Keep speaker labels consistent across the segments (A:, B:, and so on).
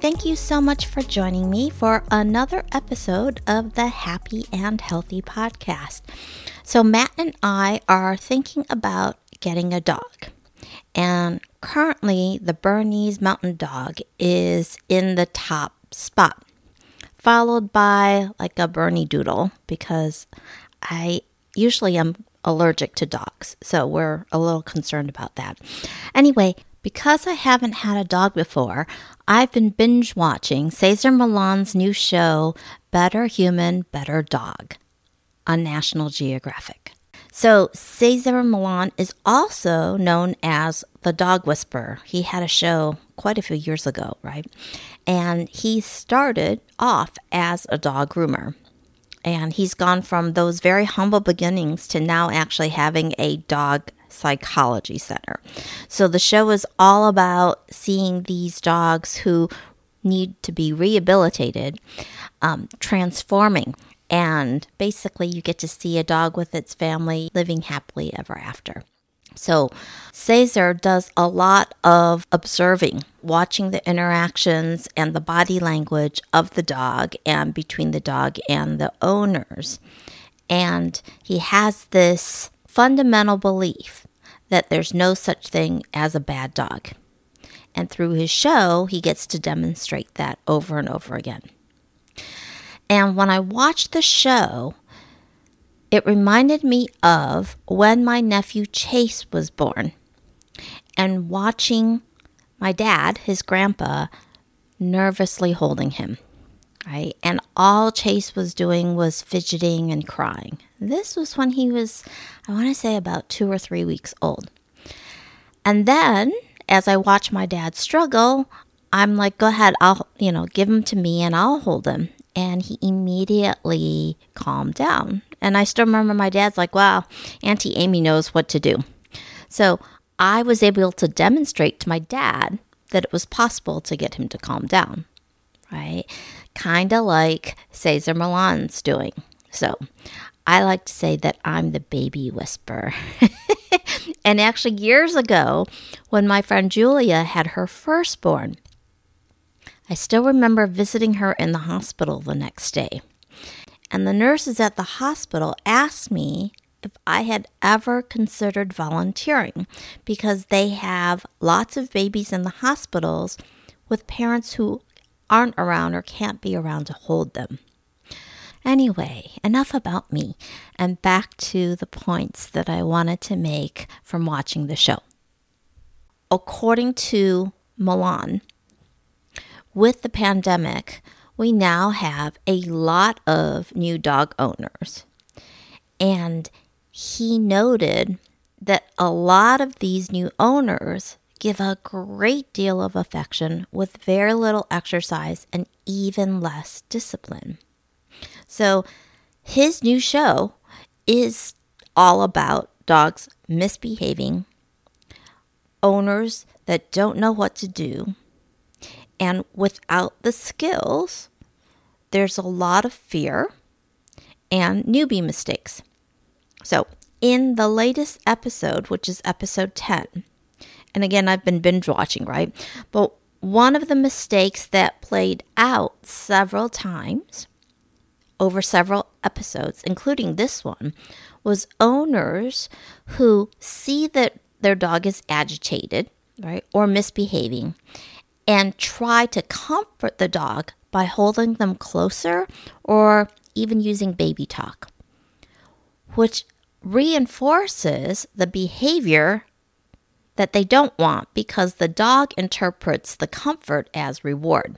A: Thank you so much for joining me for another episode of the Happy and Healthy Podcast. So, Matt and I are thinking about getting a dog. And currently, the Bernese Mountain Dog is in the top spot, followed by like a Bernedoodle because I usually am allergic to dogs. So, we're a little concerned about that. Anyway, because I haven't had a dog before, I've been binge watching Cesar Millan's new show, Better Human, Better Dog, on National Geographic. So, Cesar Millan is also known as the Dog Whisperer. He had a show quite a few years ago, right? And he started off as a dog groomer. And he's gone from those very humble beginnings to now actually having a dog Psychology Center. So the show is all about seeing these dogs who need to be rehabilitated, um, transforming. And basically, you get to see a dog with its family living happily ever after. So, Cesar does a lot of observing, watching the interactions and the body language of the dog and between the dog and the owners. And he has this fundamental belief that there's no such thing as a bad dog. And through his show, he gets to demonstrate that over and over again. And when I watched the show, it reminded me of when my nephew Chase was born and watching my dad, his grandpa, nervously holding him right? And all Chase was doing was fidgeting and crying. This was when he was, I want to say, about two or three weeks old. And then, as I watch my dad struggle, I'm like, go ahead, I'll, you know, give him to me and I'll hold him. And he immediately calmed down. And I still remember my dad's like, wow, Auntie Amy knows what to do. So I was able to demonstrate to my dad that it was possible to get him to calm down, right? Kind of like Cesar Millan's doing. So I like to say that I'm the baby whisperer. and actually, years ago, when my friend Julia had her firstborn, I still remember visiting her in the hospital the next day. And the nurses at the hospital asked me if I had ever considered volunteering because they have lots of babies in the hospitals with parents who aren't around or can't be around to hold them. Anyway, enough about me and back to the points that I wanted to make from watching the show. According to Millan, with the pandemic, we now have a lot of new dog owners. And he noted that a lot of these new owners give a great deal of affection with very little exercise and even less discipline. So, his new show is all about dogs misbehaving, owners that don't know what to do, and without the skills, there's a lot of fear and newbie mistakes. So, in the latest episode, which is episode 10, and again, I've been binge watching, right? But one of the mistakes that played out several times over several episodes, including this one, was owners who see that their dog is agitated, right, or misbehaving, and try to comfort the dog by holding them closer or even using baby talk, which reinforces the behavior that they don't want because the dog interprets the comfort as reward.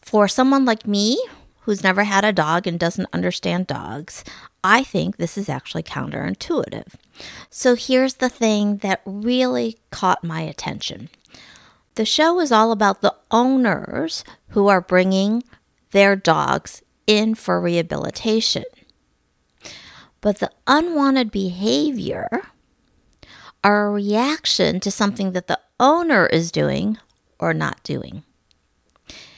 A: For someone like me, who's never had a dog and doesn't understand dogs, I think this is actually counterintuitive. So here's the thing that really caught my attention. The show is all about the owners who are bringing their dogs in for rehabilitation. But the unwanted behavior are a reaction to something that the owner is doing or not doing.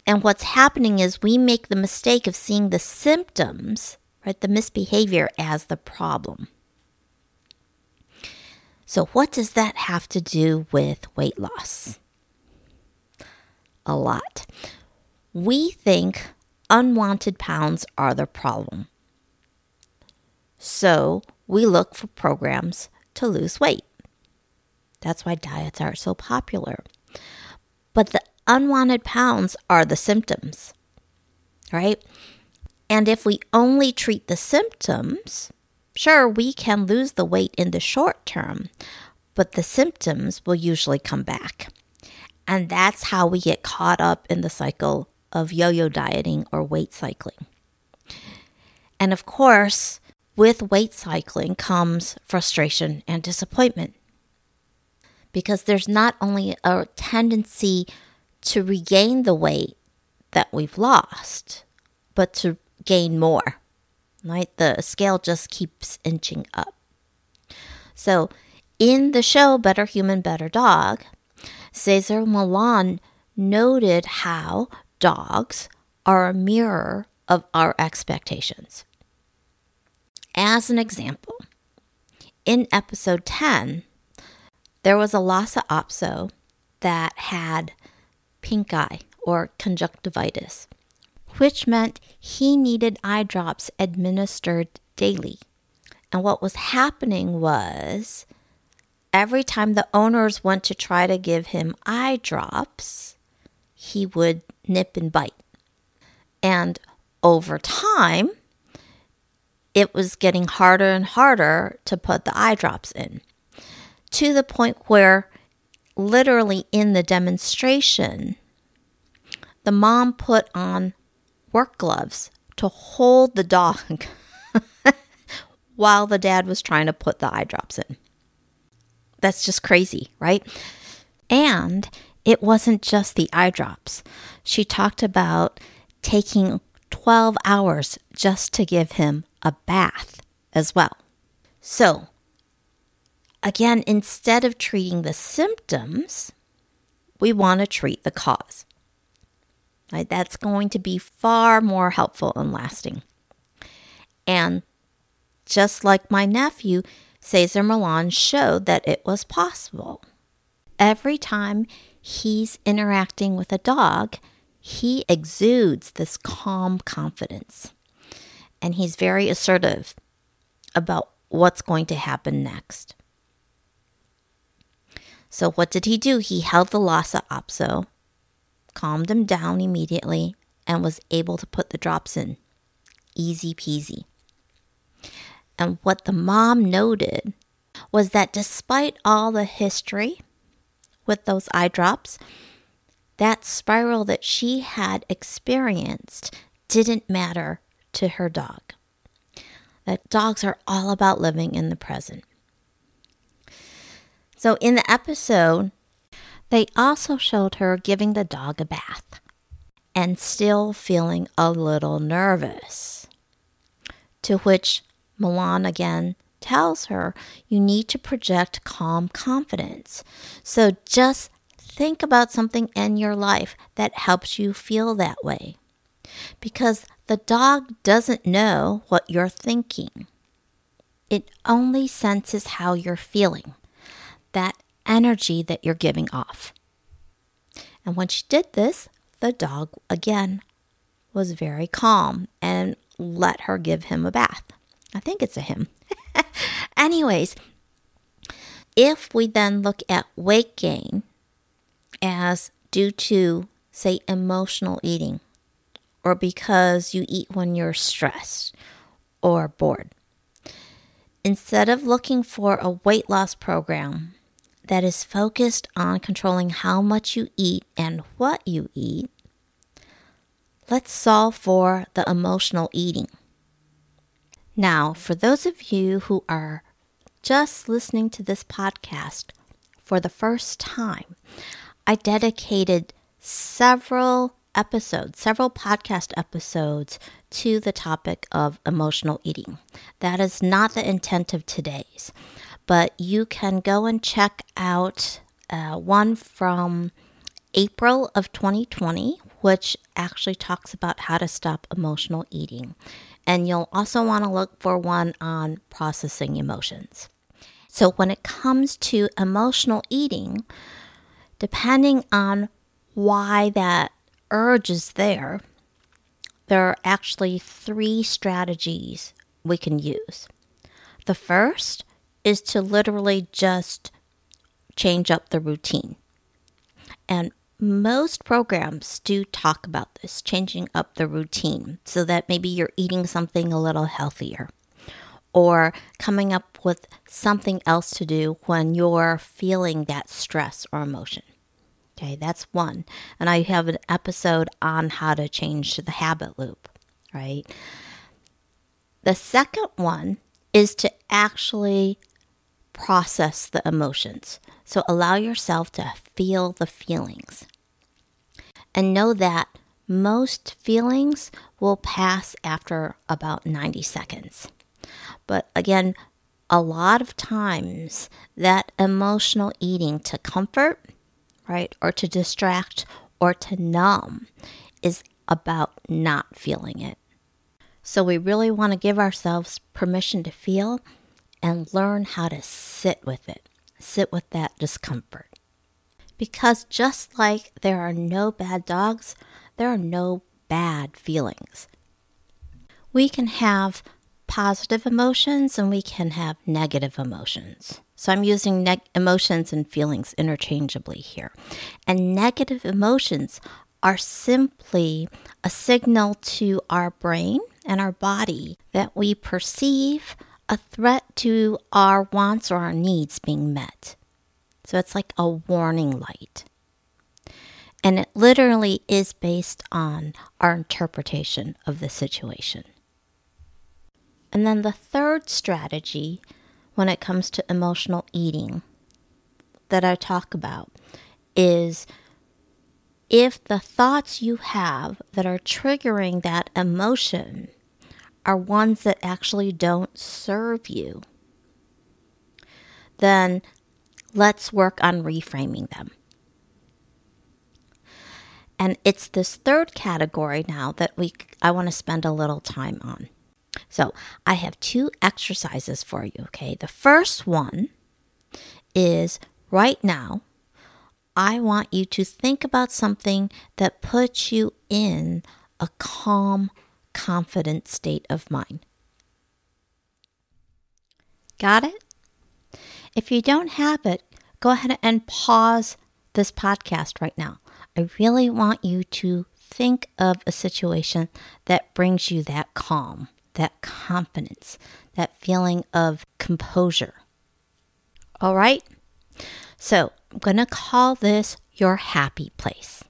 A: And what's happening is we make the mistake of seeing the symptoms, right, the misbehavior as the problem. So, what does that have to do with weight loss? A lot. We think unwanted pounds are the problem. So, we look for programs to lose weight. That's why diets are so popular. But the unwanted pounds are the symptoms, right? And if we only treat the symptoms, sure, we can lose the weight in the short term, but the symptoms will usually come back. And that's how we get caught up in the cycle of yo yo dieting or weight cycling. And of course, with weight cycling comes frustration and disappointment because there's not only a tendency to regain the weight that we've lost, but to gain more. Right? The scale just keeps inching up. So, in the show Better Human, Better Dog, Cesar Millan noted how dogs are a mirror of our expectations. As an example, in episode 10, there was a Lhasa Apso that had pink eye or conjunctivitis, which meant he needed eye drops administered daily. And what was happening was every time the owners went to try to give him eye drops, he would nip and bite. And over time, it was getting harder and harder to put the eye drops in to the point where literally in the demonstration, the mom put on work gloves to hold the dog while the dad was trying to put the eye drops in. That's just crazy, right? And it wasn't just the eye drops. She talked about taking 12 hours just to give him a bath as well. So, again, instead of treating the symptoms, we want to treat the cause. Right? That's going to be far more helpful and lasting. And just like my nephew, Cesar Millan showed that it was possible. Every time he's interacting with a dog, he exudes this calm confidence. And he's very assertive about what's going to happen next. So, what did he do? He held the Lhasa Apso, calmed him down immediately, and was able to put the drops in. Easy peasy. And what the mom noted was that despite all the history with those eye drops, that spiral that she had experienced didn't matter to her dog. That dogs are all about living in the present. So in the episode, they also showed her giving the dog a bath and still feeling a little nervous. To which Millan again tells her you need to project calm confidence. So just think about something in your life that helps you feel that way. Because the dog doesn't know what you're thinking, it only senses how you're feeling, that energy that you're giving off. And when she did this, the dog again was very calm and let her give him a bath. I think it's a him. Anyways, if we then look at weight gain as due to, say, emotional eating, or because you eat when you're stressed or bored, instead of looking for a weight loss program that is focused on controlling how much you eat and what you eat, let's solve for the emotional eating. Now, for those of you who are just listening to this podcast for the first time, I dedicated several episodes, several podcast episodes to the topic of emotional eating. That is not the intent of today's, but you can go and check out uh, one from April of 2020, which actually talks about how to stop emotional eating. And you'll also want to look for one on processing emotions. So, when it comes to emotional eating, depending on why that urge is there, there are actually three strategies we can use. The first is to literally just change up the routine. And most programs do talk about this, changing up the routine so that maybe you're eating something a little healthier or coming up with something else to do when you're feeling that stress or emotion. Okay, that's one. And I have an episode on how to change the habit loop, right? The second one is to actually process the emotions. So allow yourself to feel the feelings. And know that most feelings will pass after about 90 seconds. But again, a lot of times that emotional eating to comfort, right, or to distract or to numb is about not feeling it. So we really want to give ourselves permission to feel and learn how to sit with it, sit with that discomfort. Because just like there are no bad dogs, there are no bad feelings. We can have positive emotions and we can have negative emotions. So I'm using emotions and feelings interchangeably here. And negative emotions are simply a signal to our brain and our body that we perceive a threat to our wants or our needs being met. So it's like a warning light. And it literally is based on our interpretation of the situation. And then the third strategy when it comes to emotional eating that I talk about is if the thoughts you have that are triggering that emotion are ones that actually don't serve you, then let's work on reframing them. And it's this third category now that we I want to spend a little time on. So, I have two exercises for you, okay? The first one is right now I want you to think about something that puts you in a calm confident state of mind. Got it? If you don't have it, go ahead and pause this podcast right now. I really want you to think of a situation that brings you that calm, that confidence, that feeling of composure. All right? So I'm going to call this your happy place.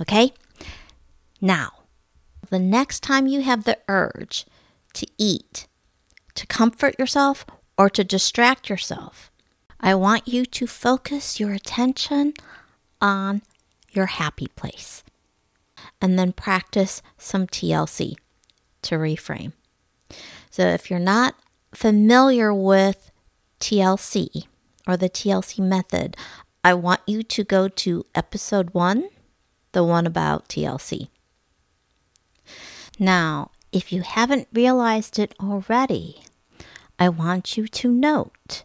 A: Okay? Now, the next time you have the urge to eat, to comfort yourself, or to distract yourself, I want you to focus your attention on your happy place and then practice some TLC to reframe. So, if you're not familiar with TLC or the TLC method, I want you to go to episode one, the one about TLC. Now, if you haven't realized it already, I want you to note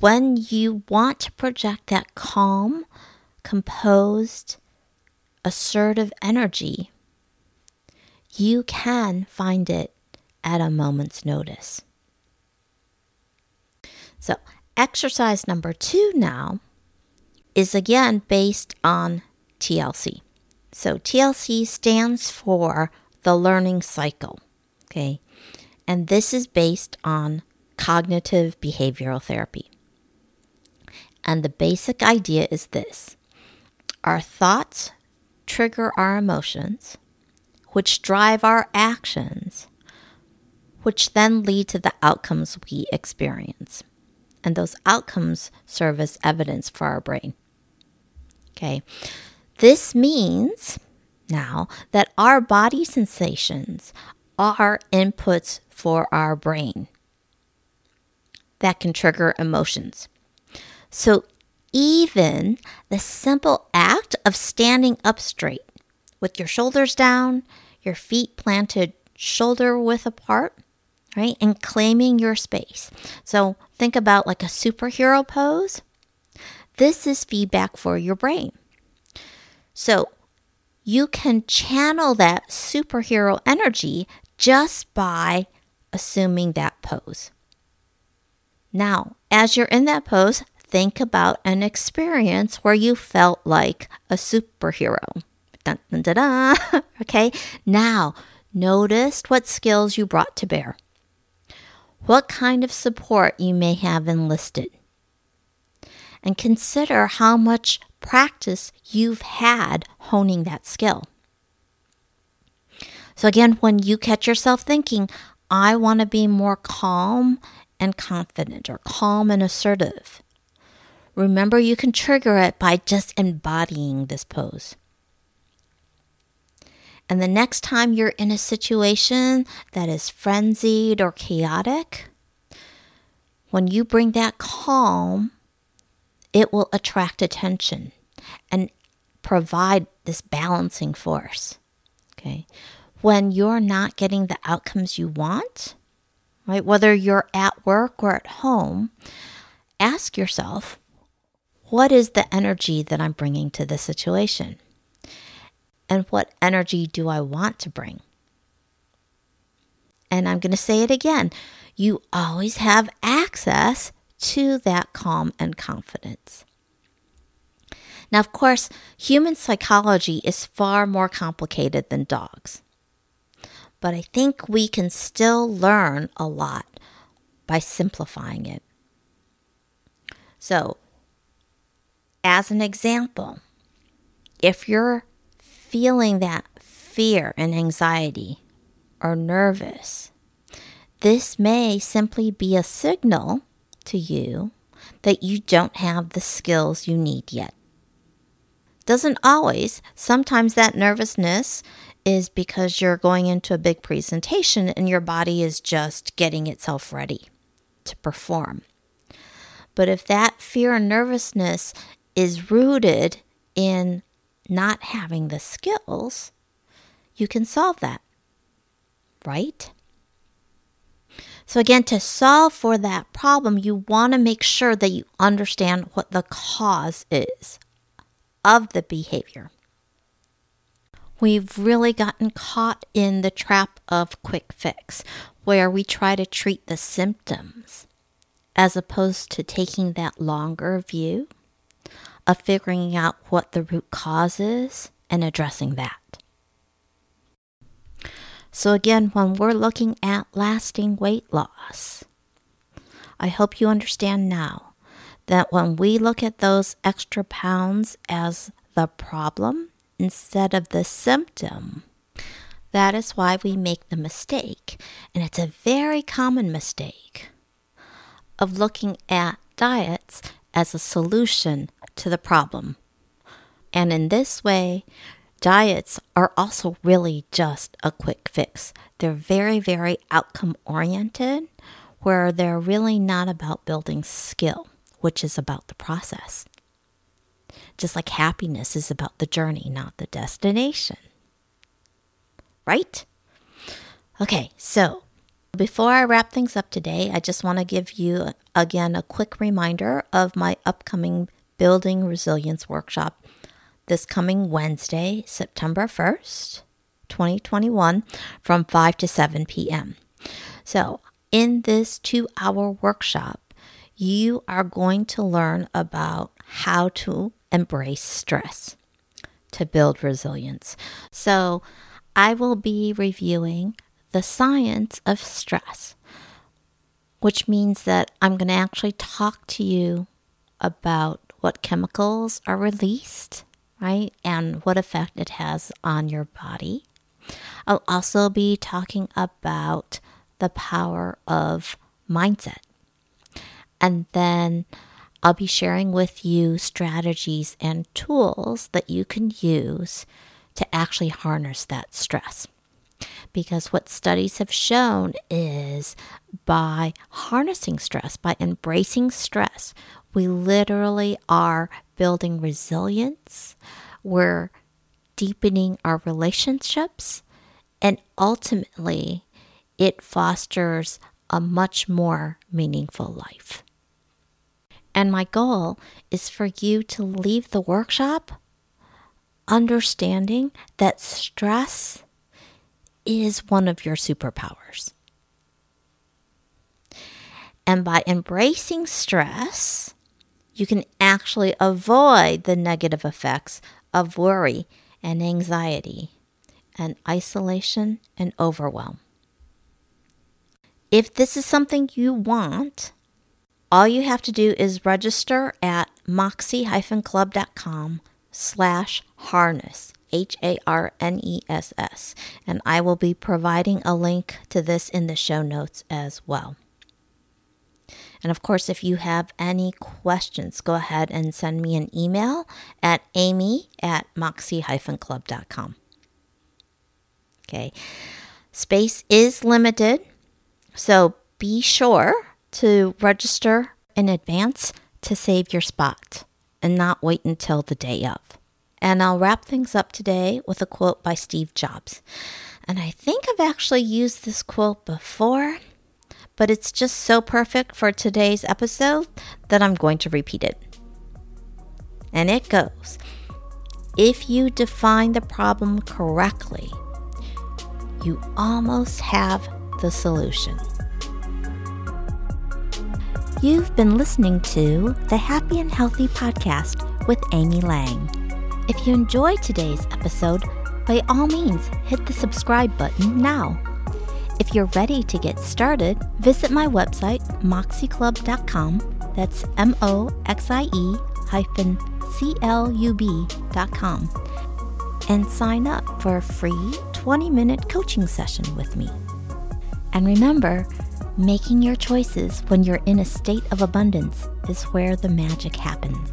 A: when you want to project that calm, composed, assertive energy, you can find it at a moment's notice. So, exercise number two now is again based on TLC. So, TLC stands for the learning cycle. Okay. And this is based on cognitive behavioral therapy. And the basic idea is this our thoughts trigger our emotions, which drive our actions, which then lead to the outcomes we experience. And those outcomes serve as evidence for our brain. Okay. This means now that our body sensations are inputs for our brain that can trigger emotions. So, even the simple act of standing up straight with your shoulders down, your feet planted shoulder width apart, right, and claiming your space. So, think about like a superhero pose. This is feedback for your brain. So, you can channel that superhero energy just by assuming that pose. Now, as you're in that pose, think about an experience where you felt like a superhero. Dun, dun, dun, okay, now notice what skills you brought to bear, what kind of support you may have enlisted, and consider how much practice you've had honing that skill. So, again, when you catch yourself thinking, I want to be more calm and confident or calm and assertive, remember you can trigger it by just embodying this pose. And the next time you're in a situation that is frenzied or chaotic, when you bring that calm, it will attract attention and provide this balancing force. Okay. When you're not getting the outcomes you want, right, whether you're at work or at home, ask yourself, what is the energy that I'm bringing to this situation? And what energy do I want to bring? And I'm going to say it again you always have access to that calm and confidence. Now, of course, human psychology is far more complicated than dogs. But I think we can still learn a lot by simplifying it. So, as an example, if you're feeling that fear and anxiety or nervous, this may simply be a signal to you that you don't have the skills you need yet. Doesn't always. Sometimes that nervousness is because you're going into a big presentation and your body is just getting itself ready to perform. But if that fear and nervousness is rooted in not having the skills, you can solve that, right? So, again, to solve for that problem, you want to make sure that you understand what the cause is of the behavior. We've really gotten caught in the trap of quick fix, where we try to treat the symptoms as opposed to taking that longer view of figuring out what the root cause is and addressing that. So, again, when we're looking at lasting weight loss, I hope you understand now that when we look at those extra pounds as the problem instead of the symptom, that is why we make the mistake, and it's a very common mistake, of looking at diets as a solution to the problem. And in this way, diets are also really just a quick fix. They're very, very outcome oriented, where they're really not about building skill which is about the process. Just like happiness is about the journey, not the destination. Right? Okay, so before I wrap things up today, I just want to give you again a quick reminder of my upcoming Building Resilience workshop this coming Wednesday, September 1st, 2021, from 5 to 7 p.m. So, in this two hour workshop, you are going to learn about how to embrace stress to build resilience. So, I will be reviewing the science of stress, which means that I'm going to actually talk to you about what chemicals are released, right, and what effect it has on your body. I'll also be talking about the power of mindset and then I'll be sharing with you strategies and tools that you can use to actually harness that stress. Because what studies have shown is by harnessing stress, by embracing stress, we literally are building resilience, we're deepening our relationships, and ultimately, it fosters a much more meaningful life. And my goal is for you to leave the workshop understanding that stress is one of your superpowers. And by embracing stress, you can actually avoid the negative effects of worry and anxiety and isolation and overwhelm. If this is something you want, all you have to do is register at moxie-club.com slash harness, H-A-R-N-E-S-S, and I will be providing a link to this in the show notes as well. And of course, if you have any questions, go ahead and send me an email at amy at moxie-club.com. Okay. Space is limited, so be sure to register in advance to save your spot and not wait until the day of. And I'll wrap things up today with a quote by Steve Jobs. And I think I've actually used this quote before, but it's just so perfect for today's episode that I'm going to repeat it. And it goes If you define the problem correctly, you almost have the solution. You've been listening to the Happy and Healthy Podcast with Amy Lang. If you enjoyed today's episode, by all means, hit the subscribe button now. If you're ready to get started, visit my website, moxieclub.com. That's M O X I E hyphen C L U B.com. And sign up for a free 20 minute coaching session with me. And remember, Making your choices when you're in a state of abundance is where the magic happens.